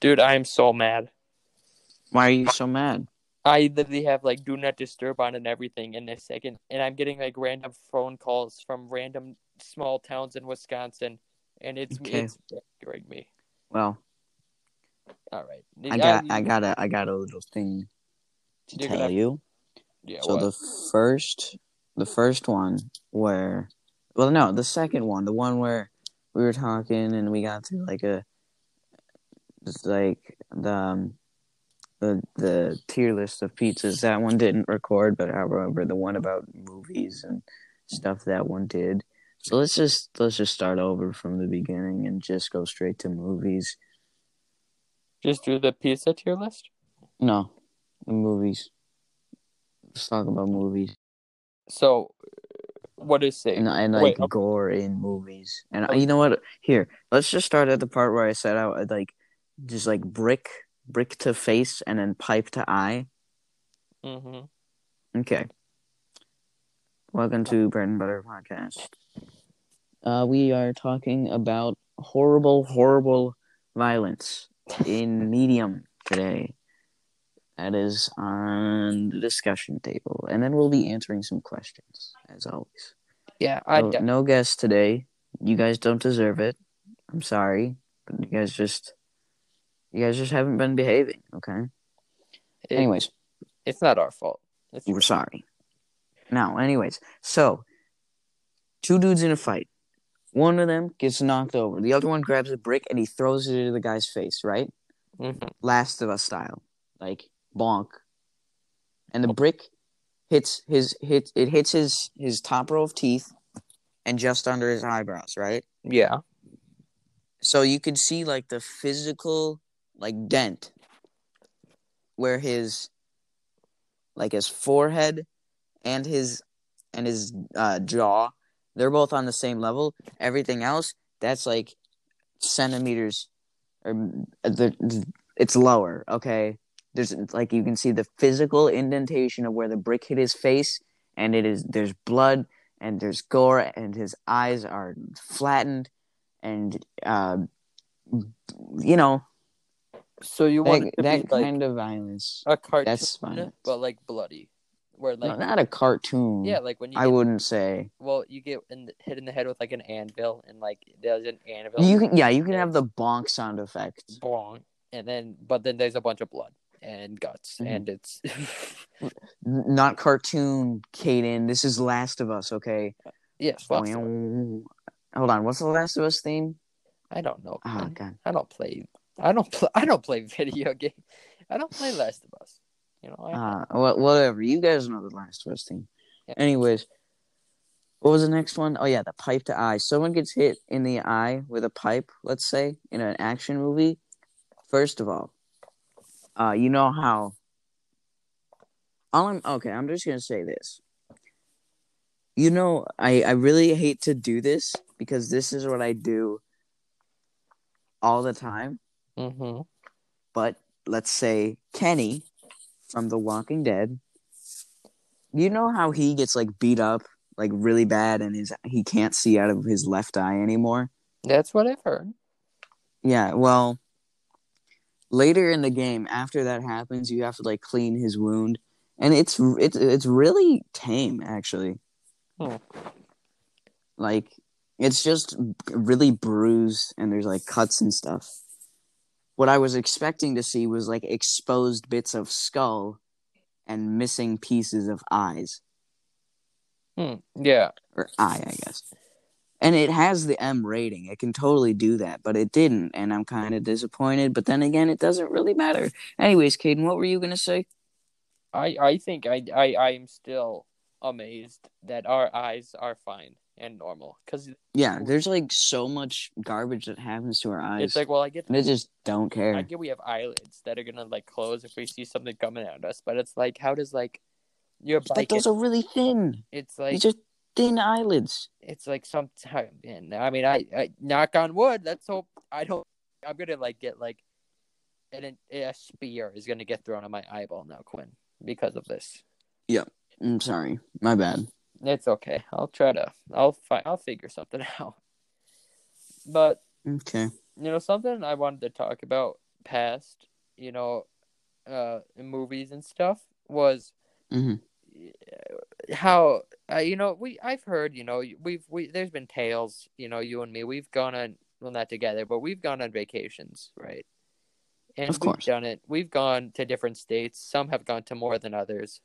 Dude, I am so mad. Why are you so mad? I literally have like do not disturb on and everything in a second, and I'm getting like random phone calls from random small towns in Wisconsin, and it's Okay. it's angering me. Well, All right, I got I got a I got a little thing to tell gonna- you. yeah. So what? the first the first one where well no, the second one, the one where we were talking and we got to like a it's like the um, the the tier list of pizzas. That one didn't record, but however the one about movies and stuff that one did. So let's just let's just start over from the beginning and just go straight to movies. Just do the pizza tier list. No, the movies. Let's talk about movies So, what is it? and, and Wait, like okay. gore in movies. And Oh. you know what? Here, let's just start at the part where I said I like just like brick, brick to face, and then pipe to eye. hmm Okay. Welcome to Bread and Butter Podcast. Uh, we are talking about horrible, horrible violence in medium today. That is on the discussion table, and then we'll be answering some questions as always. Yeah, I So, de- no guests today. You guys don't deserve it. I'm sorry, but you guys just, you guys just haven't been behaving. Okay. it- Anyways, it's not our fault. It's we're sorry. Now, anyways, so two dudes in a fight. One of them gets knocked over. The other one grabs a brick and he throws it into the guy's face, right? Mhm. Last of Us style. Like bonk. And the brick hits his hit it hits his his top row of teeth and just under his eyebrows, right? Yeah. So you could see like the physical like dent where his like his forehead and his and his uh, jaw they're both on the same level. Everything else that's like centimeters or the, it's lower okay? There's like you can see the physical indentation of where the brick hit his face and it is there's blood and there's gore and his eyes are flattened and uh, you know So you want that, that be like kind of violence a cartoon, that's fine. but like bloody, where No, like not a cartoon yeah, like when you i get, wouldn't say well, you get in the, hit in the head with like an anvil, and like there's an anvil. you can yeah you can have the bonk sound effect Bonk, and then but then there's a bunch of blood and guts, Mhm. and it's not cartoon Caden. this is last of us okay yes. Well, hold on what's the last of us theme I don't know. oh god I don't play. I don't play. I don't play video games. I don't play Last of Us. You know. I, uh, wha- whatever you guys know the last of us theme Yeah. anyways what was the next one? Oh yeah, the pipe to eye. Someone gets hit in the eye with a pipe, let's say, in an action movie. First of all, uh, you know how. All I'm okay. I'm just gonna say this. You know, I I really hate to do this because this is what I do all the time. Hmm But let's say Kenny from The Walking Dead. You know how he gets like beat up like really bad and his he can't see out of his left eye anymore? That's what I've heard. Yeah, well later in the game after that happens, you have to like clean his wound and it's it's it's really tame actually. Hmm. Like it's just really bruised and there's like cuts and stuff. What I was expecting to see was like exposed bits of skull and missing pieces of eyes Hmm. Yeah. or eye, I guess. And it has the M rating. It can totally do that, but it didn't, and I'm kind of disappointed. But then again, it doesn't really matter. Anyways, Caden, what were you gonna say? I I think I I I'm still amazed that our eyes are fine and normal because Yeah, there's like so much garbage that happens to our eyes, it's like well I get they just don't care. I get we have eyelids that are gonna like close if we see something coming at us, but it's like how does like your But bike? those are really thin. it's like These are thin eyelids. it's like sometimes, and I mean I, I knock on wood. Let's hope I don't. I'm gonna like get like an a spear is gonna get thrown on my eyeball now, Quinn, because of this. Yeah. I'm mm, sorry, my bad. It's okay. I'll try to. I'll fi- I'll figure something out. But Okay. you know something I wanted to talk about past, you know, uh, movies and stuff was hmm how uh, you know we I've heard you know we've we there's been tales you know you and me we've gone on well not together but we've gone on vacations right and Of course. we've done it we've gone to different states some have gone to more than others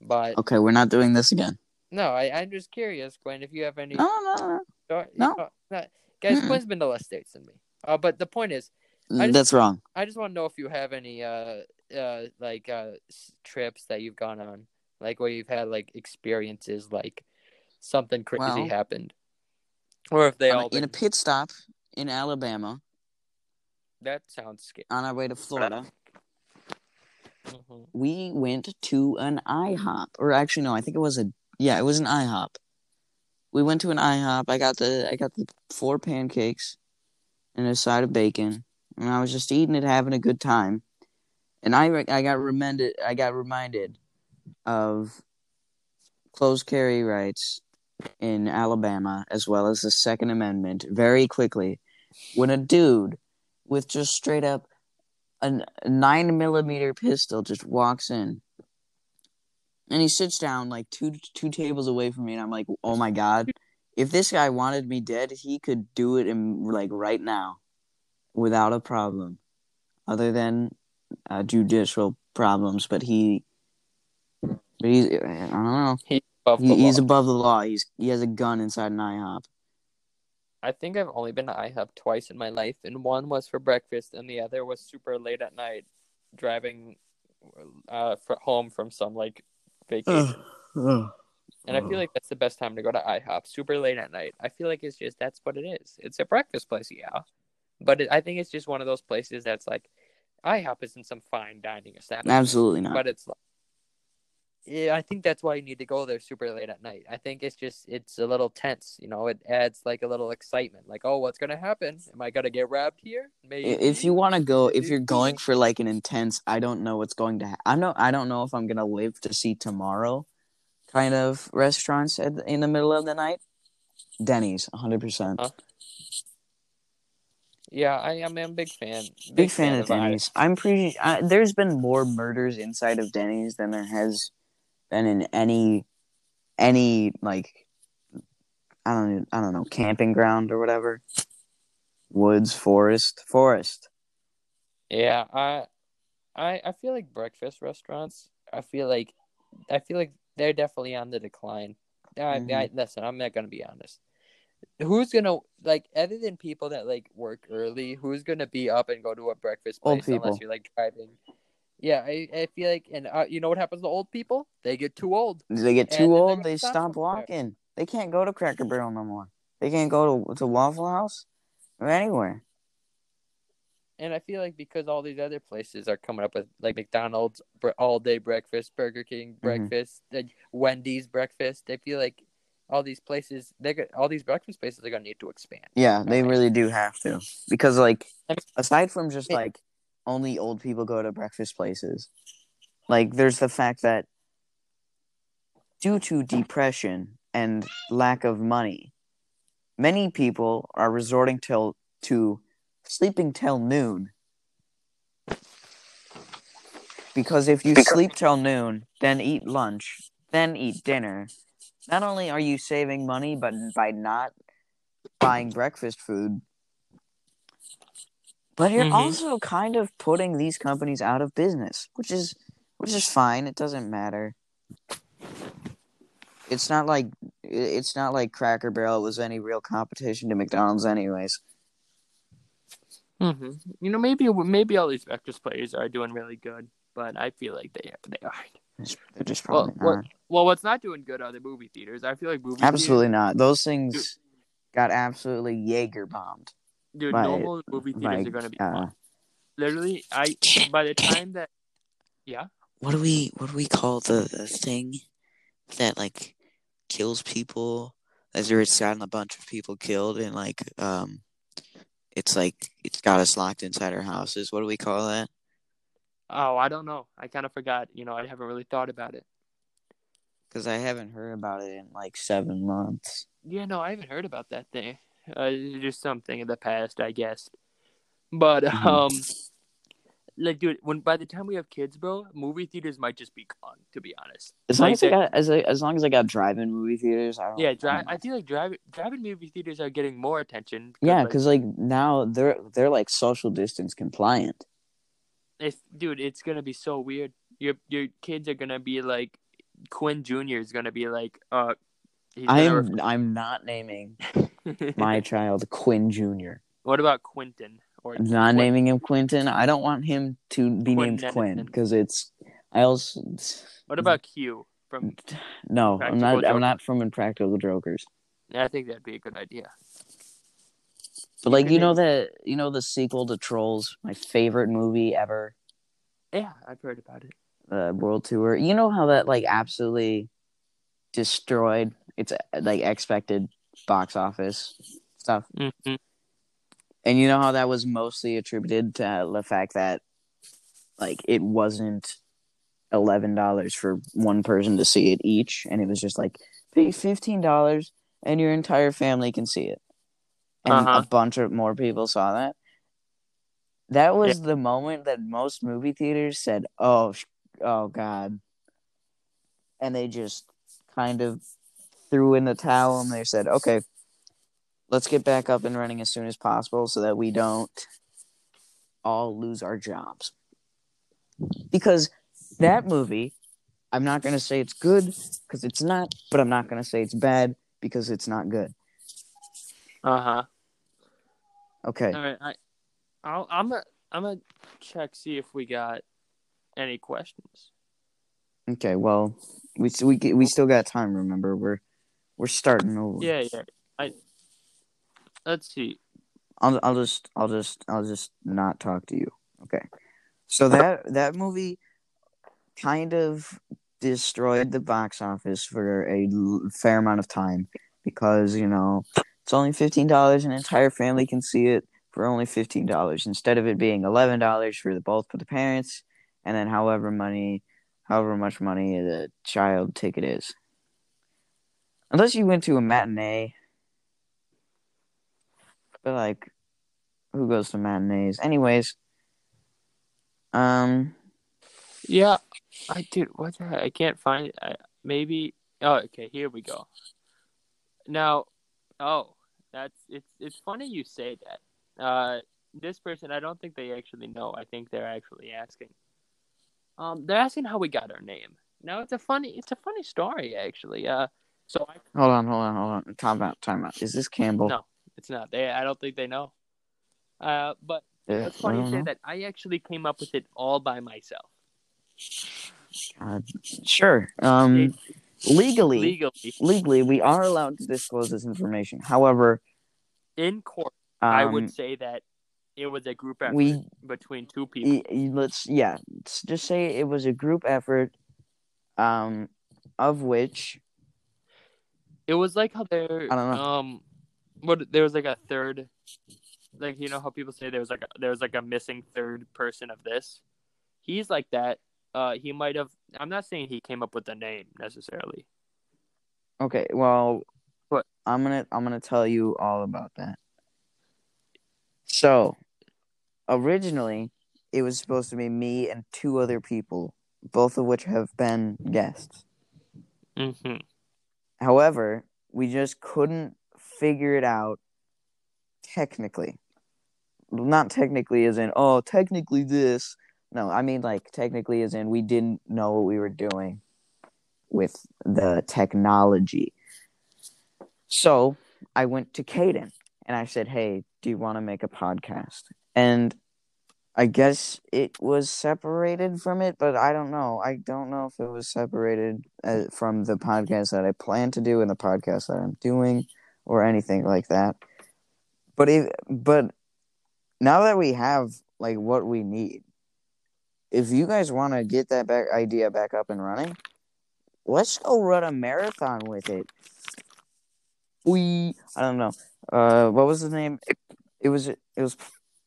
but Okay, we're not doing this again. No I I'm just curious Gwen if you have any No, no, no. no. you guys. Gwen's been to less states than me uh but the point is just- That's wrong. I just want to know if you have any uh uh like uh trips that you've gone on, like where you've had like experiences like something crazy Well- happened, or if they all in a pit stop in Alabama that sounds scary. on our way to Florida, hmm we went to an IHOP, or actually no, I think it was a yeah, it was an IHOP. We went to an IHOP. I got the I got the four pancakes and a side of bacon, and I was just eating it, having a good time. And I I got reminded I got reminded of closed carry rights in Alabama as well as the Second Amendment very quickly when a dude with just straight up a nine millimeter pistol just walks in and he sits down like two two tables away from me and i'm like oh my god. If this guy wanted me dead he could do it in like right now without a problem other than uh, judicial problems. But he but he's i don't know. Above he, he's law. above the law. He's he has a gun inside an ihop. I think I've only been to IHOP twice in my life, and one was for breakfast, and the other was super late at night, driving uh home from some like vacation. And I feel like that's the best time to go to IHOP, super late at night. I feel like it's just that's what it is. It's a breakfast place, yeah, but it, I think it's just one of those places that's like IHOP isn't some fine dining establishment, absolutely not but it's like yeah, I think that's why you need to go there super late at night. I think it's just it's a little tense, you know. It adds like a little excitement, like oh, what's gonna happen? Am I gonna get robbed here? Maybe. if you want to go if you're going for like an intense i don't know what's going to ha- i know i don't know if i'm gonna live to see tomorrow kind of restaurants at, in the middle of the night denny's 100% Huh? yeah, I am. I'm a big fan. big, fan, of IHOP. denny's i'm pretty I, there's been more murders inside of denny's than there has been in any any like i don't i don't know camping ground or whatever woods forest forest Yeah, I, I, I feel like breakfast restaurants. I feel like, I feel like they're definitely on the decline. I, I Mhm. listen. I'm not gonna be honest. Who's gonna like other than people that like work early? Who's gonna be up and go to a breakfast place unless you're like driving? Yeah, I, I feel like, and uh, you know what happens to old people? They get too old. They get too old, they stop walking. They can't go to Cracker Barrel no more. They can't go to to Waffle House or anywhere. And I feel like because all these other places are coming up with like McDonald's all day breakfast, Burger King breakfast, like Wendy's breakfast, I feel like all these places they got all these breakfast places are gonna need to expand. Yeah, they really do have to because like aside from just like only old people go to breakfast places, like there's the fact that due to depression and lack of money, many people are resorting till to sleeping till noon. Because if you sleep till noon, then eat lunch, then eat dinner, not only are you saving money, but by not buying breakfast food, but you're Mhm. also kind of putting these companies out of business, which is which is fine. It doesn't matter. It's not like it's not like Cracker Barrel was any real competition to McDonald's, anyways. Mm-hmm. You know, maybe maybe all these breakfast places are doing really good, but I feel like they they aren't. They're just Well, probably what- not. Well, what's not doing good are the movie theaters. I feel like movie Absolutely not. Those things got absolutely Jaeger bombed. Theaters, dude. by- normal movie theaters Like, are gonna be uh, fun. Literally, I by the time that yeah. what do we what do we call the, the thing that like kills people as there it's gotten a bunch of people killed and like um it's like it's got us locked inside our houses what do we call that Oh, I don't know. I kind of forgot. You know, I haven't really thought about it. because i haven't heard about it in like seven months Yeah, no, I haven't heard about that thing. Uh, just something in the past, I guess. But Mhm. um, like, dude, when by the time we have kids, bro, movie theaters might just be gone. To be honest, As long Like as I got as, as long as I got drive-in movie theaters, I don't. yeah, I drive. don't- I feel like drive driving movie theaters are getting more attention. yeah, because like now they're they're like social distance compliant. it's dude, it's gonna be so weird. Your your kids are gonna be like Quinn Junior is gonna be like uh. I am I'm not naming my child Quinn Jr. what about Quentin or I'm not Quin- naming him Quentin. I don't want him to be named Quinn because it's. I also What about Q from? no. I'm not. I'm not from Impractical Jokers. Yeah, I think that'd be a good idea. But like you know the you know the sequel to Trolls, my favorite movie ever, Yeah, I've heard about it. uh, World Tour. You know how that like absolutely destroyed its like expected box office stuff, hmm and you know how that was mostly attributed to the fact that like it wasn't eleven dollars for one person to see it each, and it was just like pay fifteen dollars and your entire family can see it, and Uh-huh. a bunch of more people saw that. That was the moment that most movie theaters said, "Oh, oh God," and they just kind of threw in the towel and they said, "Okay, let's get back up and running as soon as possible so that we don't all lose our jobs." Because that movie, I'm not going to say it's good because it's not, but I'm not going to say it's bad because it's not good. Uh huh. Okay. All right, I, I'll, I'm gonna, I'm gonna check see if we got any questions. Okay. Well, we we we still got time. Remember, we're we're starting over. Yeah, yeah. I let's see. I'll I'll just I'll just I'll just not talk to you. Okay. So that that movie kind of destroyed the box office for a fair amount of time because, you know, it's only $15 an entire family can see it for only $15 instead of it being $11 for the both for the parents and then however money however much money the child ticket is. Unless you went to a matinee but like, who goes to matinees? Anyways, um, Yeah, I dude, what the heck? I can't find it. I, maybe. Oh, okay. Here we go. Now, oh, that's it's it's funny you say that. Uh, this person, I don't think they actually know. I think they're actually asking. Um, they're asking how we got our name. Now it's a funny, it's a funny story actually. Uh, so I hold on, hold on, hold on. Time out, time out. Is this Campbell? No. It's not. They. I don't think they know. Uh, but Yeah, it's funny I you say that. I actually came up with it all by myself. God. Sure. Um, legally, Legally, legally, we are allowed to disclose this information. However, in court, um, I would say that it was a group effort we between two people. let's yeah, let's just say it was a group effort, um, of which It was like how there. I don't know. Um, what there was like a third, like you know how people say there was like a, there was like a missing third person of this. He's like that. Uh, he might have. I'm not saying he came up with the name necessarily. Okay, well, What? I'm gonna I'm gonna tell you all about that. So, originally, it was supposed to be me and two other people, both of which have been guests. Mm-hmm. However, we just couldn't figure it out technically. Not technically as in, oh, technically this. No, I mean like technically as in we didn't know what we were doing with the technology. So I went to Caden and I said, hey, do you want to make a podcast? And I guess it was separated from it, but I don't know. I don't know if it was separated uh, from the podcast that I plan to do and the podcast that I'm doing or anything like that. But if, but now that we have like what we need, if you guys want to get that back idea back up and running, let's go run a marathon with it. We I don't know. Uh, what was the name? It, it was it was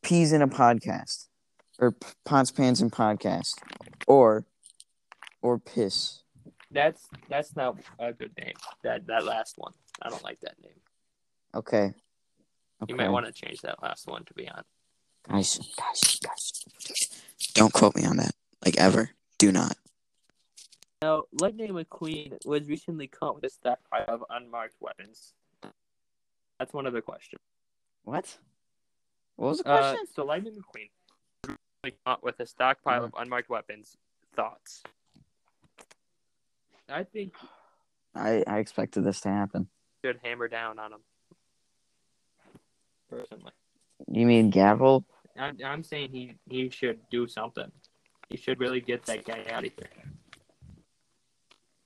peas in a podcast or pots pans and podcast or or piss. That's that's not a good name. That that last one. I don't like that name. Okay. Okay. You might want to change that last one to be honest. guys, guys, guys, Don't quote me on that. Like ever. Do not. Now, Lightning McQueen was recently caught with a stockpile of unmarked weapons. That's one of the questions. What? What was the Uh, question? so Lightning McQueen was with a stockpile Mm-hmm. of unmarked weapons. Thoughts? I think I, I expected this to happen. should hammer down on him. Personally, You mean gavel? I'm, I'm saying he he should do something. He should really get that guy out of here.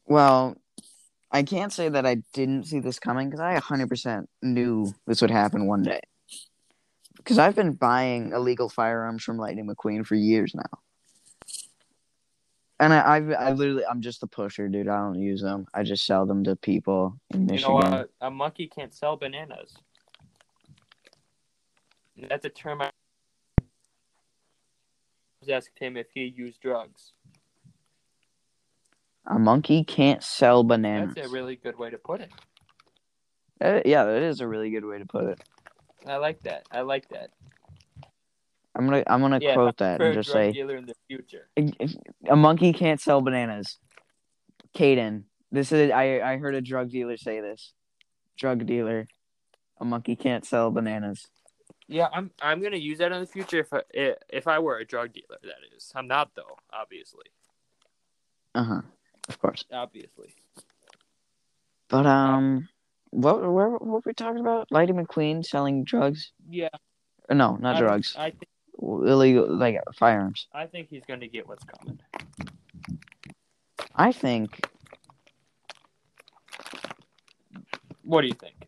Well, I can't say that I didn't see this coming because I 100% knew this would happen one day. Because I've been buying illegal firearms from Lightning McQueen for years now. And I, I've, I literally, I'm just a pusher, dude. I don't use them. I just sell them to people in You know, uh, a monkey can't sell bananas. That's a term I was asked him if he used drugs. a monkey can't sell bananas. That's a really good way to put it. Uh, yeah, that is a really good way to put it. I like that. I like that. I'm gonna, I'm gonna Yeah, quote that For and a just drug say, dealer in the future. a monkey can't sell bananas. Caden, this is I I heard a drug dealer say this. Drug dealer, a monkey can't sell bananas. Yeah, I'm I'm gonna use that in the future if I, if I were a drug dealer. That is, I'm not though. Obviously, Uh huh. Of course. obviously. But um, what where what were we talking about? Lightning McQueen selling drugs? Yeah, uh, no, not I- drugs. I think Illegal like firearms. I think he's gonna get what's coming. I think What do you think?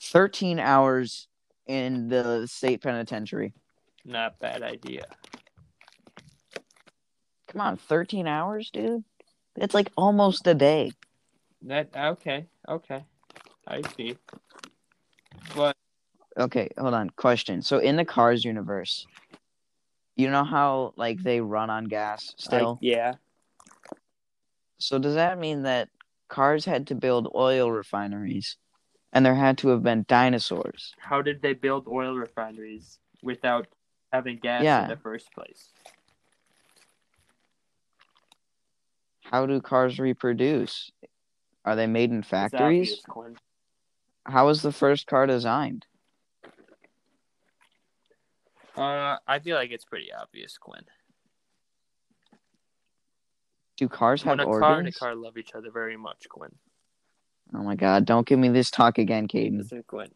13 hours in the state penitentiary. Not bad idea. Come on, 13 hours, dude. It's like almost a day. That okay, okay. I see. But Okay, hold on. Question. So in the Cars universe, you know how like they run on gas still? I, yeah, So does that mean that cars had to build oil refineries and there had to have been dinosaurs? how did they build oil refineries without having gas Yeah. in the first place? How do cars reproduce? Are they made in It's factories? obvious, How was the first car designed? Uh, I feel like it's pretty obvious, Quinn. Do cars have When a organs? car and a car love each other very much, Quinn. Oh my god, don't give me this talk again, Caden. Listen, Quinn.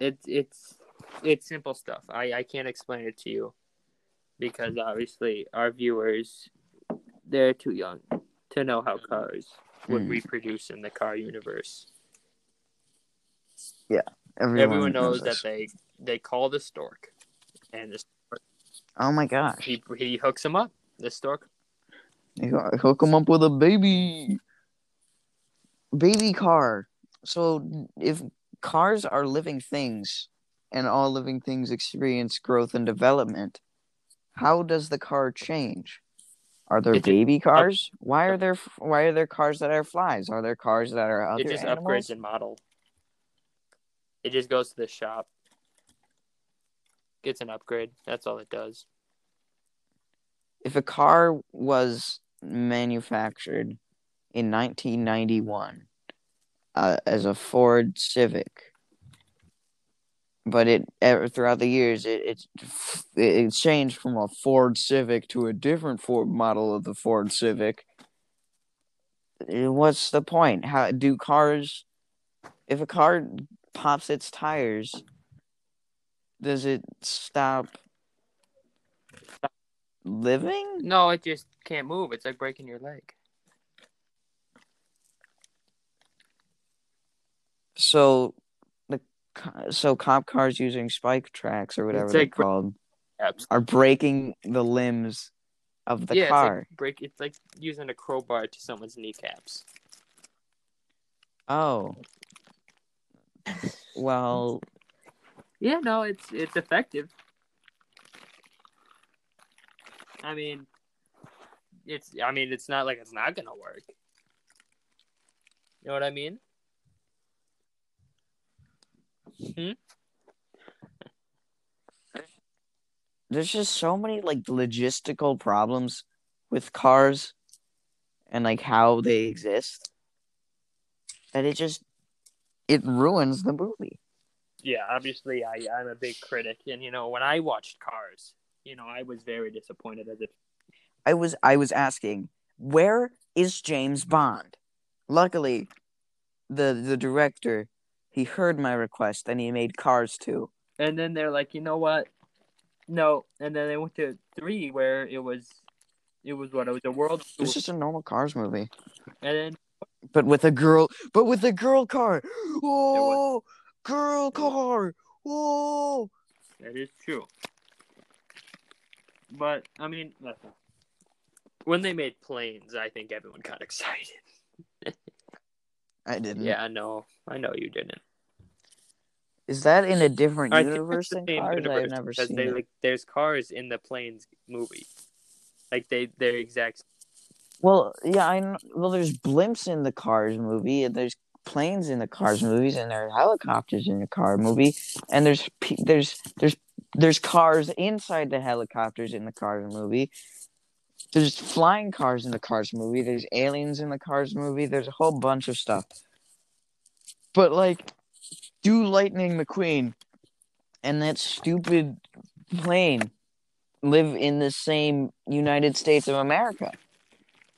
It's it's it's simple stuff. I I can't explain it to you because obviously our viewers they're too young to know how cars would Hmm. reproduce in the car universe. Everyone, Everyone knows this. that they they call the stork, and the stork, Oh my gosh. he he hooks him up. The stork. Gotta hook him up with a baby. Baby car. So if cars are living things and all living things experience growth and development, how does the car change? Are there It baby cars? Why are there why are there cars that are flies? Are there cars that are other it just animals? upgrades in model. It just goes to the shop, gets an upgrade. That's all it does. If a car was manufactured in 1991 uh, as a Ford Civic, but it ever throughout the years it it it changed from a Ford Civic to a different Ford model of the Ford Civic. eh, What's the point? How do cars? If a car pops its tires, does it stop living? No, it just can't move. It's like breaking your leg. So so cop cars using spike tracks or whatever It's they're called Abs- are breaking the limbs of the yeah, car. It's like break. It's like using a crowbar to someone's kneecaps. Oh. Well, Yeah, no, it's it's effective. I mean, it's. I mean, it's not like it's not gonna work. You know what I mean? Hmm? there's just so many like logistical problems with cars and like how they exist that it just it ruins the movie. Yeah, obviously I I'm a big critic, and you know when I watched Cars, you know I was very disappointed as it. I was I was asking, where is James Bond? Luckily, the the director he heard my request and he made Cars 2. And then they're like, you know what? No, and then they went to three where it was, it was what it was a world. It was just a normal Cars movie, And then but with a girl, but with a girl car. Whoa, girl car. Oh. that is true. But I mean, listen. When they made planes, I think everyone got excited. I didn't. Yeah, I know. I know you didn't. Is that in a different I universe than Cars? universe I've never seen they it. like there's cars in the planes movie, like they they're exact. Well, yeah, I know. Well, there's blimps in the Cars movie, and there's planes in the Cars movies, and there are helicopters in the Car movie, and there's there's there's there's cars inside the helicopters in the Cars movie. There's flying cars in the Cars movie. There's aliens in the Cars movie. There's a whole bunch of stuff. But like, do Lightning McQueen and that stupid plane live in the same United States of America?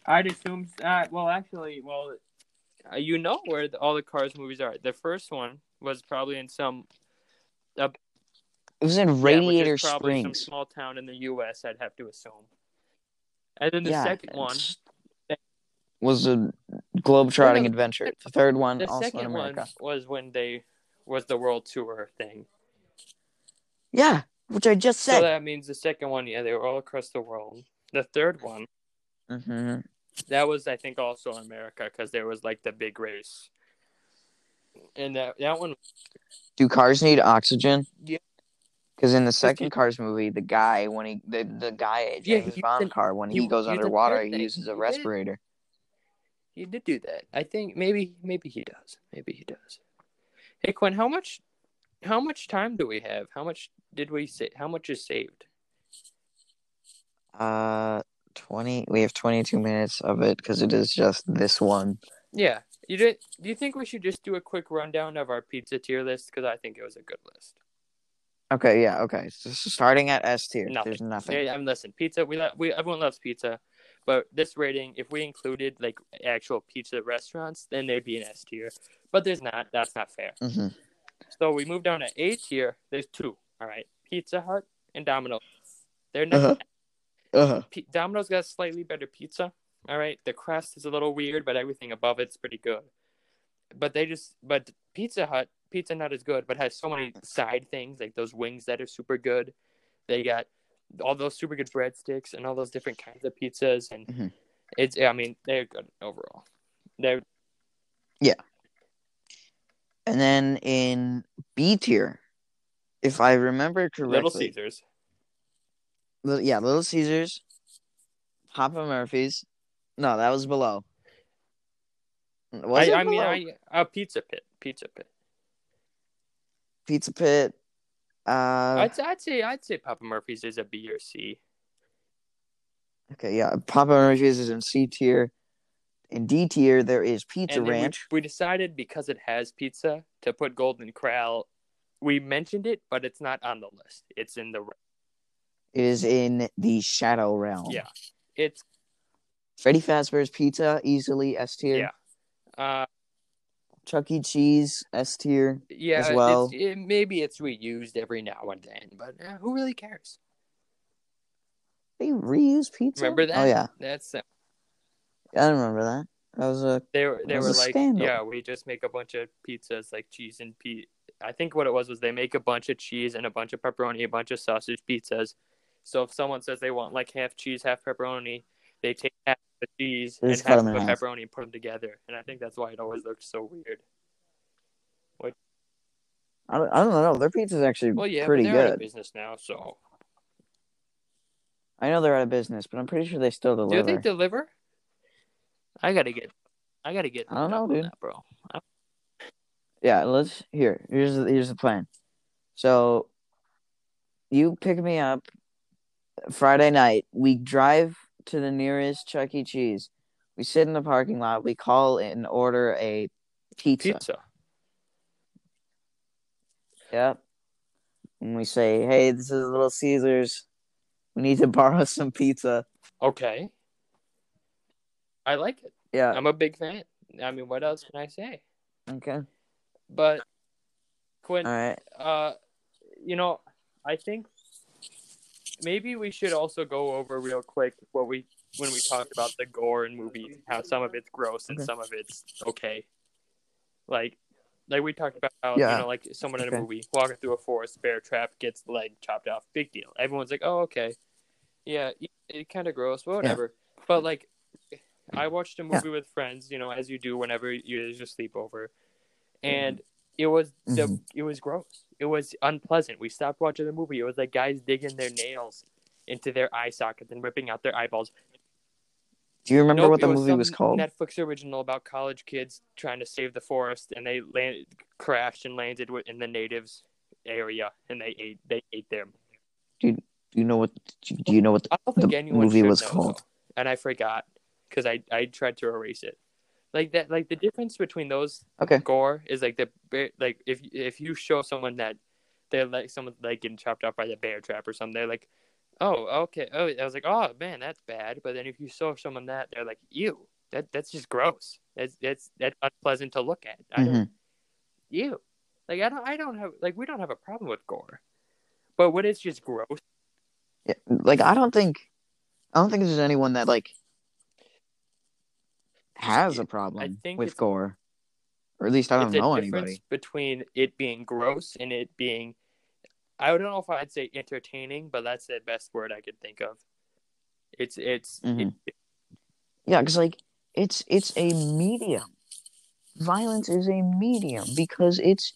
I'd assume. Uh, well, actually, well, uh, you know where the, all the Cars movies are. The first one was probably in some It was in yeah, Radiator some Springs. small town in the U.S. I'd have to assume. And then the yeah, second one, was a globe-trotting Well, adventure. The third one the also in second one America. was when they was the world tour thing. Yeah, which I just said. So that means the second one, yeah, they were all across the world. The third one, hmm that was I think also in America because there was like the big race. And that that one, Do cars need oxygen? Yeah. Because in the second Cars movie, the guy when he the, the guy Yeah, James Bond an- car when he- he, goes he underwater, he uses a He did. respirator. he did do that. I think maybe maybe he does. Maybe he does. Hey Quinn, how much how much time do we have? How much did we say? How much is saved? Uh, twenty. We have twenty-two minutes of it because it is just this one. Yeah, you did. Do you think we should just do a quick rundown of our pizza tier list? Because I think it was a good list. Okay, yeah, okay. So starting at S tier, Nothing. there's nothing. Yeah, I'm listen. Pizza. We lo- we everyone loves pizza, but this rating, if we included like actual pizza restaurants, then they'd be an S tier. But there's not. That's not fair. hmm So we move down to A tier. There's two. All right, Pizza Hut and Domino's. They're neck Uh-huh. Uh-huh. P- Domino's got slightly better pizza. All right, the crust is a little weird, but everything above it's pretty good. But they just, but Pizza Hut, pizza not as good, but has so many side things like those wings that are super good. They got all those super good breadsticks and all those different kinds of pizzas, and Mhm. it's, I mean, they're good overall. They're yeah. And then in B tier, if I remember correctly, Little Caesars. Yeah, Little Caesars, Papa Murphy's. No, that was below. Was I, it I mean? I a Pizza Pit, Pizza Pit. Pizza Pit. Uh, I'd, I'd say, I'd say Papa Murphy's is a B or C. okay, yeah, Papa Murphy's is in C tier. In D tier, there is Pizza and then we- Ranch. We, decided because it has pizza to put Golden Corral. We mentioned it, but it's not on the list. It's in the It is in the Shadow Realm. Yeah. it's Freddy Fazbear's Pizza, easily S tier. Yeah. uh Chuck E. Cheese, S tier. yeah. As well. it's, it, maybe it's reused every now and then, but uh, who really cares? They reuse pizza. Remember that? Oh yeah, That's uh, I don't remember that. That was a they were they were like scandal. yeah we just make a bunch of pizzas like cheese and pe. I think what it was was they make a bunch of cheese and a bunch of pepperoni, a bunch of sausage pizzas. So if someone says they want like half cheese, half pepperoni, they take half the cheese and half the half. pepperoni and put them together. And I think that's why it always looks so weird. What? I don't, I don't know. Their pizza's actually Well, yeah, pretty but they're out of good. business now, so I know they're out of business, but I'm pretty sure they still deliver. do they deliver? I gotta get, I gotta get. I don't know, dude. that, bro. yeah, let's here. Here's the, here's the plan. So you pick me up Friday night, we drive to the nearest Chuck E. Cheese. We sit in the parking lot. We call and order a pizza. Pizza. Yep. And we say, "Hey, this is Little Caesars. We need to borrow some pizza." Okay. I like it. Yeah. I'm a big fan. I mean, what else can I say? Okay. But Quinn, All right. uh, you know, I think maybe we should also go over real quick what we when we talked about the gore in movies, how some of it's gross and Okay. some of it's okay. Like, like we talked about how Yeah. you know, like someone in a Okay. movie walking through a forest, bear trap, gets leg chopped off, big deal. Everyone's like, oh okay, yeah, it, it kind of gross, but whatever. But like, I watched a Yeah. movie with friends, you know, as you do whenever you there's a sleepover, and it was the Mhm. it was gross. It was unpleasant. We stopped watching the movie. It was like guys digging their nails into their eye sockets and ripping out their eyeballs. Do you remember Nope, what the it movie was called? Netflix original about college kids trying to save the forest, and they land, crashed and landed in the natives area, and they ate they ate them. Do you know what? Do you know what? Think The movie was know, called. and I forgot because I I tried to erase it. Like that, like the difference between those Okay. gore is like the like if if you show someone that they're like someone like getting chopped off by the bear trap or something, they're like, oh okay, oh I was like, oh man, that's bad. But then if you show someone that, they're like, ew, that that's just gross. That's that's that's unpleasant to look at. I Mhm. ew, like I don't I don't have like we don't have a problem with gore, but when it's just gross, Yeah, like I don't think, I don't think there's anyone that like has a problem with gore, or at least I don't know difference anybody. between it being gross and it being I don't know if I'd say entertaining, but that's the best word I could think of. It's it's Mhm. it- Yeah, because like it's it's a medium. Violence is a medium because it's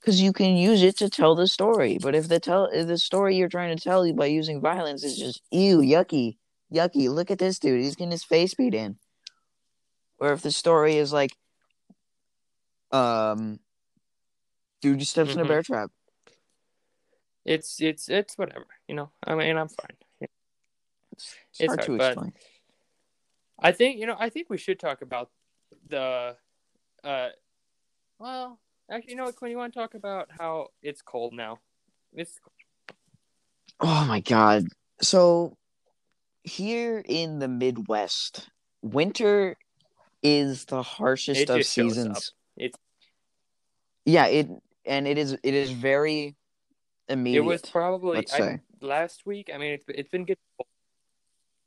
because you can use it to tell the story. But if the tell if the story you're trying to tell you by using violence is just ew, yucky, yucky. Look at this dude; he's getting his face beat in. Or if the story is like, um, dude just steps in a Mhm. bear trap. it's it's it's whatever, you know. I mean, I'm fine. It's, it's It's hard, hard, to but- explain. I think you know. I think we should talk about the. uh Well, actually, you know what, Quinn? You want to talk about how it's cold now? It's Oh my god. So here in the Midwest, winter is the harshest It of just shows up. seasons. It's- Yeah, it and it is it is very immediate. it was probably I, last week. I mean, it's it's been good.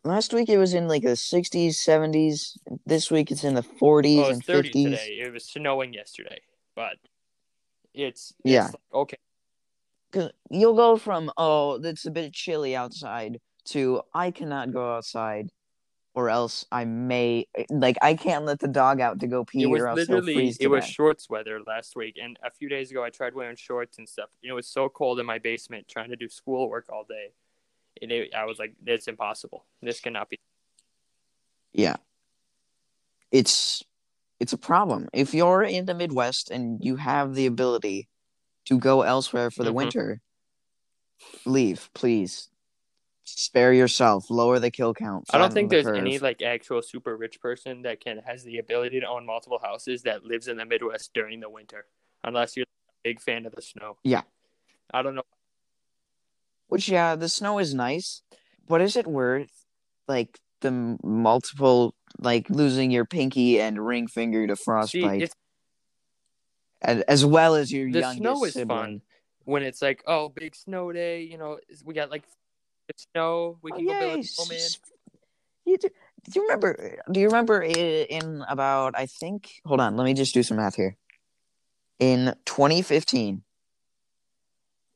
Last week it was in like the 60s, 70s. This week it's in the 40s Oh, and 30 50s. today. It was snowing yesterday, but it's, it's Yeah. okay. Cause you'll go from oh, it's a bit chilly outside to I cannot go outside or else I may like I can't let the dog out to go pee It was or else literally freeze it was shorts weather last week, and a few days ago I tried wearing shorts and stuff. It was so cold in my basement trying to do schoolwork all day. And it, I was like, "It's impossible. This cannot be." Yeah. It's it's a problem. If you're in the Midwest and you have the ability to go elsewhere for the Mhm. winter, leave, please. Spare yourself, lower the kill count. I don't think the there's curve. any like actual super rich person that can has the ability to own multiple houses that lives in the Midwest during the winter, unless you're a big fan of the snow. Yeah. I don't know. Which yeah, the snow is nice, but is it worth like the multiple like losing your pinky and ring finger to frostbite, it's and, as well as your the youngest snow is sibling? fun when it's like, oh, big snow day. You know, we got like it's snow. We Oh, can go yeah, build a snowman. You do, do you remember? Do you remember in about? I think. Hold on. Let me just do some math here. In 2015,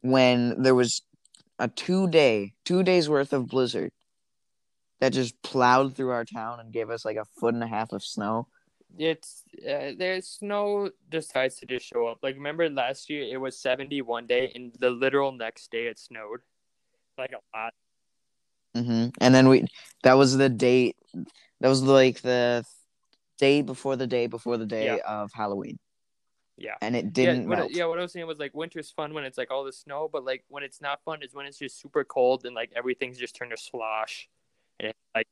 when there was a two day, two days worth of blizzard that just plowed through our town and gave us like a foot and a half of snow. It's uh, there's snow decides to just show up. Like remember last year it was 70 one day and the literal next day it snowed. Like a lot. Hmm And then we, that was the date. That was like the day before the day before the day Yeah. of Halloween. Yeah. and it didn't yeah, what, I- melt. yeah, what I was saying was like winter's fun when it's like all the snow, but like when it's not fun is when it's just super cold and like everything's just turned to slosh. And it's like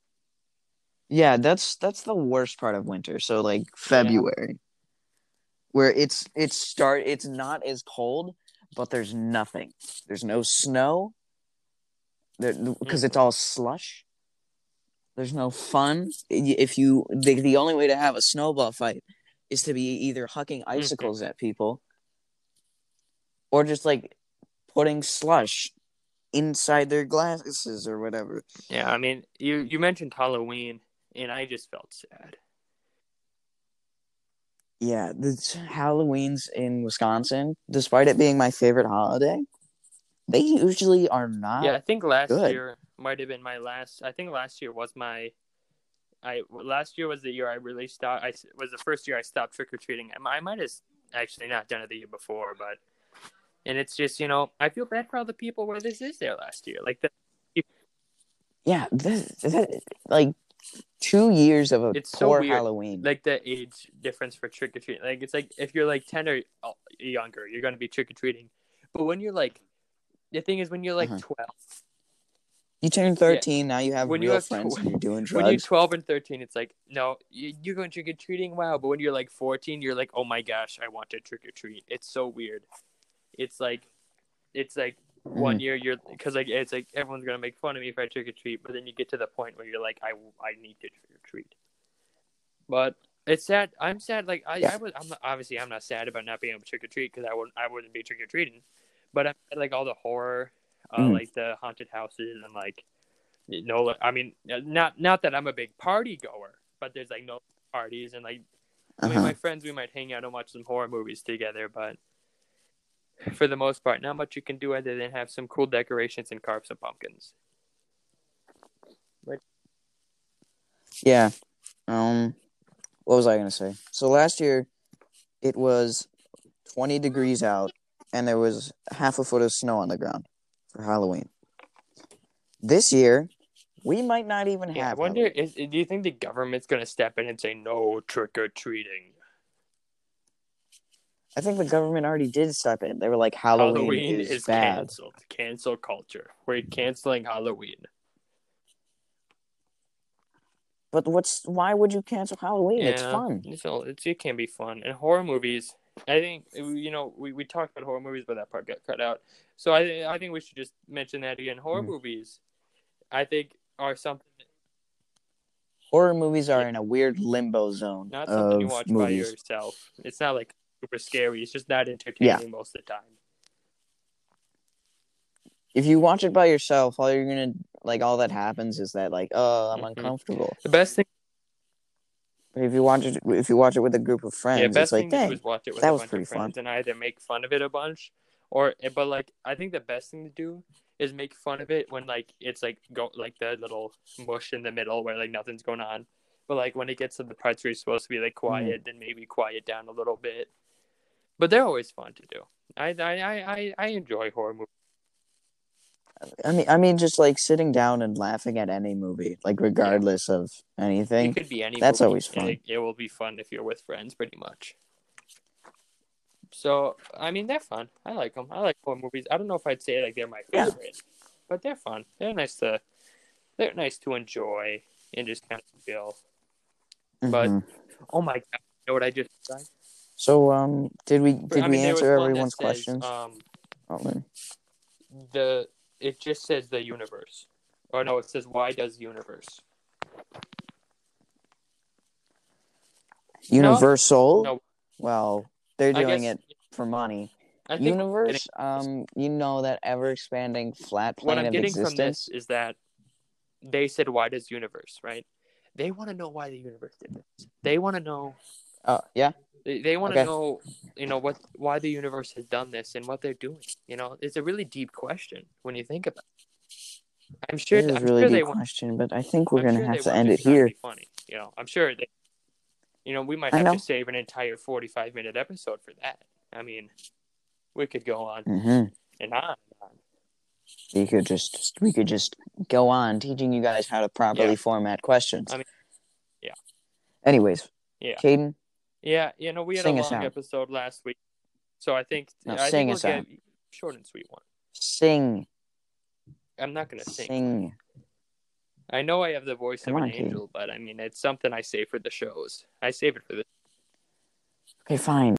Yeah, that's that's the worst part of winter. So like February, where it's it's start it's not as cold, but there's nothing. There's no snow. Because mm. it's all slush. There's no fun. If you the, the only way to have a snowball fight is to be either hucking mm. icicles at people or just like putting slush inside their glasses or whatever. yeah, I mean you you mentioned Halloween and I just felt sad. Yeah, the Halloween's in Wisconsin, despite it being my favorite holiday, they usually are not. yeah, I think last good. year might have been my last. I think last year was my. I last year was the year I really stopped. I was the first year I stopped trick or treating. I, might have actually not done it the year before, but and it's just you know I feel bad for all the people where this is their last year. Like the, Yeah, this, this- like two years of a It's so poor weird. Halloween. like the age difference for trick or treating. Like it's like if you're like ten or uh, younger, you're gonna be trick or treating. But when you're like, the thing is when you're like Uh-huh. twelve, you turn thirteen, now you have When you have friends tw- and you're doing drugs. when you're 12 and 13 it's like no you, you're going trick or treating? Wow. But when you're like 14 you're like oh my gosh i want to trick or treat. It's so weird. It's like it's like one Mm. year you're because like it's like everyone's gonna make fun of me if i trick or treat but then you get to the point where you're like i i need to trick or treat. But it's sad. I'm sad. Like i, Yeah. I was i'm not, obviously i'm not sad about not being able to trick or treat because i wouldn't i wouldn't be trick or treating but i'm sad, like all the horror uh, Mm. like the haunted houses and like no i mean not not that i'm a big party goer but there's like no parties and like i mean Uh-huh. my friends we might hang out and watch some horror movies together but for the most part not much you can do other than have some cool decorations and carve some pumpkins Yeah. Um what was I gonna say? So last year it was twenty degrees out and there was half a foot of snow on the ground for Halloween. This year we might not even yeah i wonder is, do you think the government's going to step in and say no trick-or-treating I think the government already did step in. They were like Halloween, halloween is, is bad. canceled cancel culture we're canceling halloween But what's why would you cancel Halloween? It's fun. It's, it can be fun. And horror movies, I think you know we, we talked about horror movies, but that part got cut out. So I I think we should just mention that again. Horror Mhm. movies, I think, are something Horror movies are in a weird limbo zone not something of you watch by yourself. It's not like super scary. It's just not entertaining most of the time. If you watch it by yourself, all you're gonna like all that happens is that like, oh, I'm Mhm. uncomfortable. The best thing, But if you watch it, if you watch it with a group of friends, yeah, it's like, thing to do is watch it with that a was bunch pretty of friends fun. and either make fun of it a bunch, or eh, but like I think the best thing to do is make fun of it when like it's like go like the little mush in the middle where like nothing's going on. But like when it gets to the parts where you're supposed to be like quiet, then maybe quiet down a little bit. But they're always fun to do. I I I, I enjoy horror movies. I mean, I mean, just like sitting down and laughing at any movie, like regardless of anything. It could be any. That's movie, always fun. It, it will be fun if you're with friends, pretty much. So I mean, they're fun. I like them. I like horror movies. I don't know if I'd say like they're my Yeah. favorite, but they're fun. They're nice to. They're nice to enjoy and just kind of feel. But- Mhm. Oh my god! You know what I just? So, um, did we did I we mean, there answer everyone's says, questions? Um, Oh, man. the it just says the universe. Or no, it says why does universe? Universal. No. Well, they're doing guess- it for money. Universe. Um, you know that ever expanding flat what plane I'm of getting from existence. this is that they said, "Why does universe?" Right? They want to know why the universe did this. They want to know. Oh, yeah. They, they want to Okay. know, you know, what why the universe has done this and what they're doing. You know, it's a really deep question when you think about. it. I'm sure. This is I'm a really sure deep want. question, but I think we're I'm gonna sure have to end it just not to here. Funny, you know. I'm sure they. You know, we might have to save an entire 45 minute episode for that. I mean, we could go on hmm and on. We could just we could just go on teaching you guys how to properly Yeah. format questions. I mean, yeah. Anyways, Yeah. Caden, Yeah, you know we had Sing a long episode last week, so I think No, I sing think we'll get short and sweet one. Sing, I'm not gonna sing. sing. I know I have the voice Come of on, an kid. angel, but I mean it's something I say for the shows. I save it for the Okay, fine.